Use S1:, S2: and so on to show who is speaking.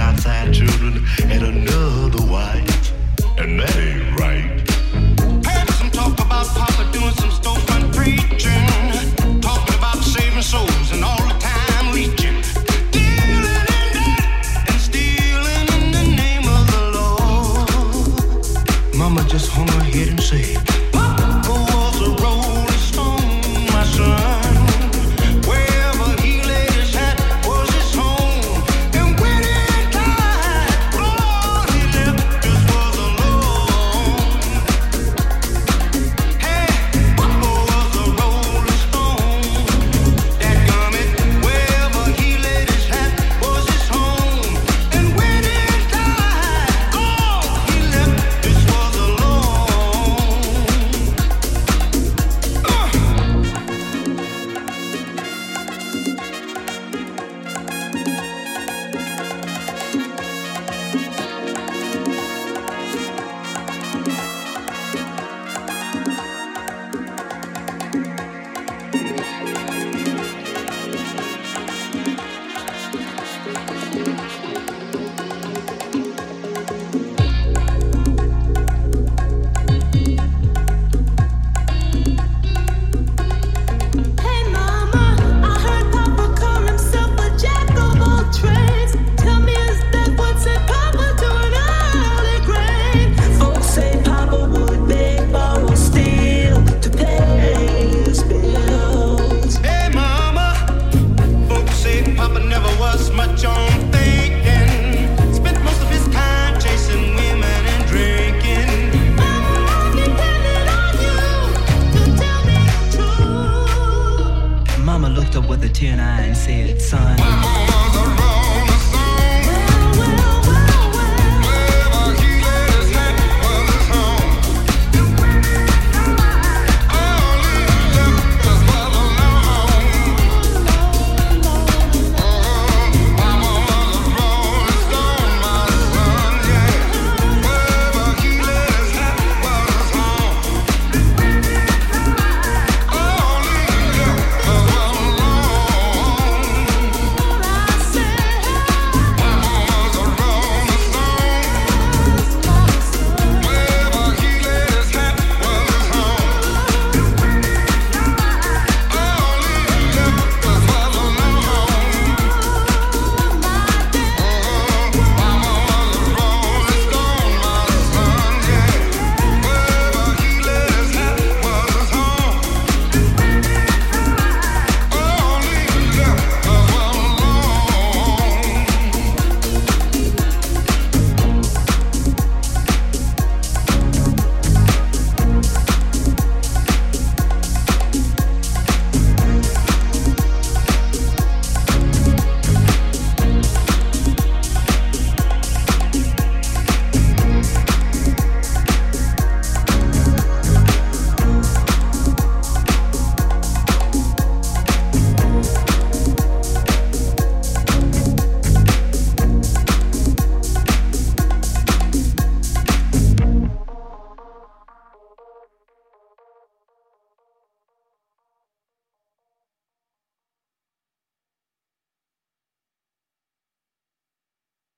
S1: outside children